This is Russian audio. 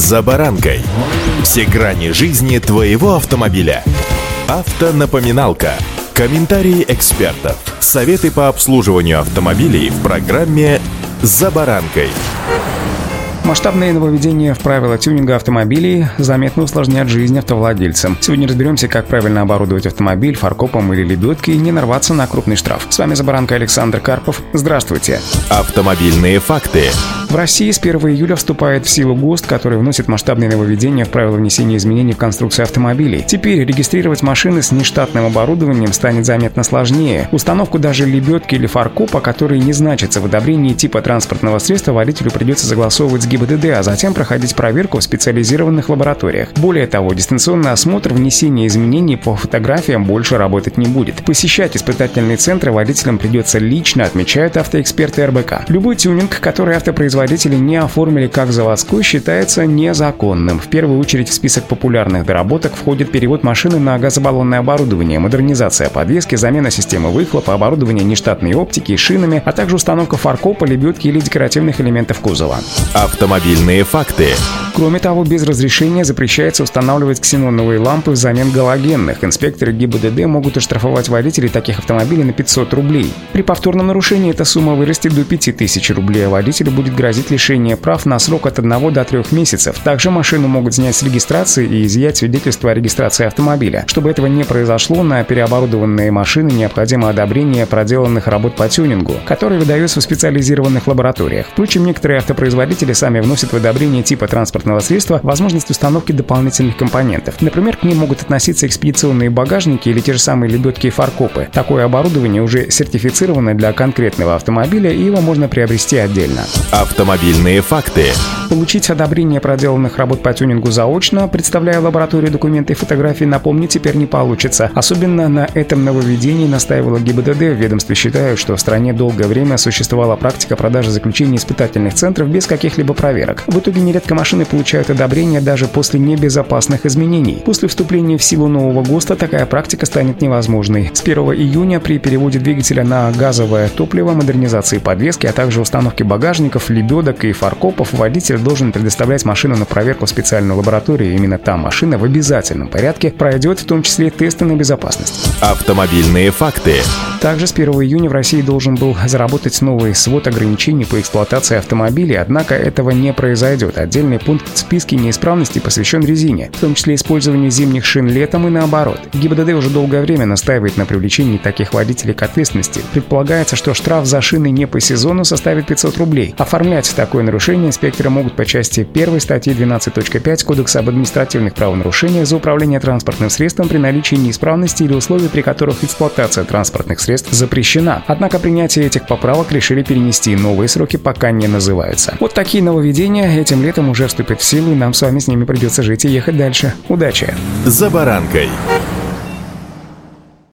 «За баранкой». Все грани жизни твоего автомобиля. Автонапоминалка. Комментарии экспертов. Советы по обслуживанию автомобилей в программе «За баранкой». Масштабные нововведения в правила тюнинга автомобилей заметно усложнят жизнь автовладельцам. Сегодня разберемся, как правильно оборудовать автомобиль фаркопом или лебедкой и не нарваться на крупный штраф. С вами Забаранка Александр Карпов. Здравствуйте. Автомобильные факты. В России с 1 июля вступает в силу ГОСТ, который вносит масштабные нововведения в правила внесения изменений в конструкцию автомобилей. Теперь регистрировать машины с нештатным оборудованием станет заметно сложнее. Установку даже лебедки или фаркопа, которые не значатся в одобрении типа транспортного средства, водителю придется согласовывать с ГИБДД, а затем проходить проверку в специализированных лабораториях. Более того, дистанционный осмотр внесения изменений по фотографиям больше работать не будет. Посещать испытательные центры водителям придется лично, отмечают автоэксперты РБК. Любой тюнинг, который автопроизводитель производители не оформили как заводской, считается незаконным. В первую очередь в список популярных доработок входит перевод машины на газобаллонное оборудование, модернизация подвески, замена системы выхлопа, оборудование нештатной оптики и шинами, а также установка фаркопа, лебедки или декоративных элементов кузова. Автомобильные факты. Кроме того, без разрешения запрещается устанавливать ксеноновые лампы взамен галогенных. Инспекторы ГИБДД могут оштрафовать водителей таких автомобилей на 500 рублей. При повторном нарушении эта сумма вырастет до 5000 рублей, а водителю будет грозить грозит лишение прав на срок от 1 до 3 месяцев. Также машину могут снять с регистрации и изъять свидетельство о регистрации автомобиля. Чтобы этого не произошло, на переоборудованные машины необходимо одобрение проделанных работ по тюнингу, которые выдаются в специализированных лабораториях. Впрочем, некоторые автопроизводители сами вносят в одобрение типа транспортного средства возможность установки дополнительных компонентов. Например, к ним могут относиться экспедиционные багажники или те же самые лебедки и фаркопы. Такое оборудование уже сертифицировано для конкретного автомобиля и его можно приобрести отдельно. Авто Автомобильные факты. Получить одобрение проделанных работ по тюнингу заочно, представляя лабораторию документы и фотографии, напомнить теперь не получится. Особенно на этом нововведении настаивала ГИБДД. В ведомстве считают, что в стране долгое время существовала практика продажи заключений испытательных центров без каких-либо проверок. В итоге нередко машины получают одобрение даже после небезопасных изменений. После вступления в силу нового ГОСТа такая практика станет невозможной. С 1 июня при переводе двигателя на газовое топливо, модернизации подвески, а также установке багажников, либо лебедок и фаркопов водитель должен предоставлять машину на проверку в специальную лабораторию. Именно там машина в обязательном порядке пройдет в том числе тесты на безопасность. Автомобильные факты. Также с 1 июня в России должен был заработать новый свод ограничений по эксплуатации автомобилей, однако этого не произойдет. Отдельный пункт в списке неисправностей посвящен резине, в том числе использованию зимних шин летом и наоборот. ГИБДД уже долгое время настаивает на привлечении таких водителей к ответственности. Предполагается, что штраф за шины не по сезону составит 500 рублей. Оформлять такое нарушение инспекторы могут по части 1 статьи 12.5 Кодекса об административных правонарушениях за управление транспортным средством при наличии неисправности или условий, при которых эксплуатация транспортных средств запрещена. Однако принятие этих поправок решили перенести, новые сроки пока не называются. Вот такие нововведения этим летом уже вступят в силу, и нам с вами с ними придется жить и ехать дальше. Удачи! За баранкой.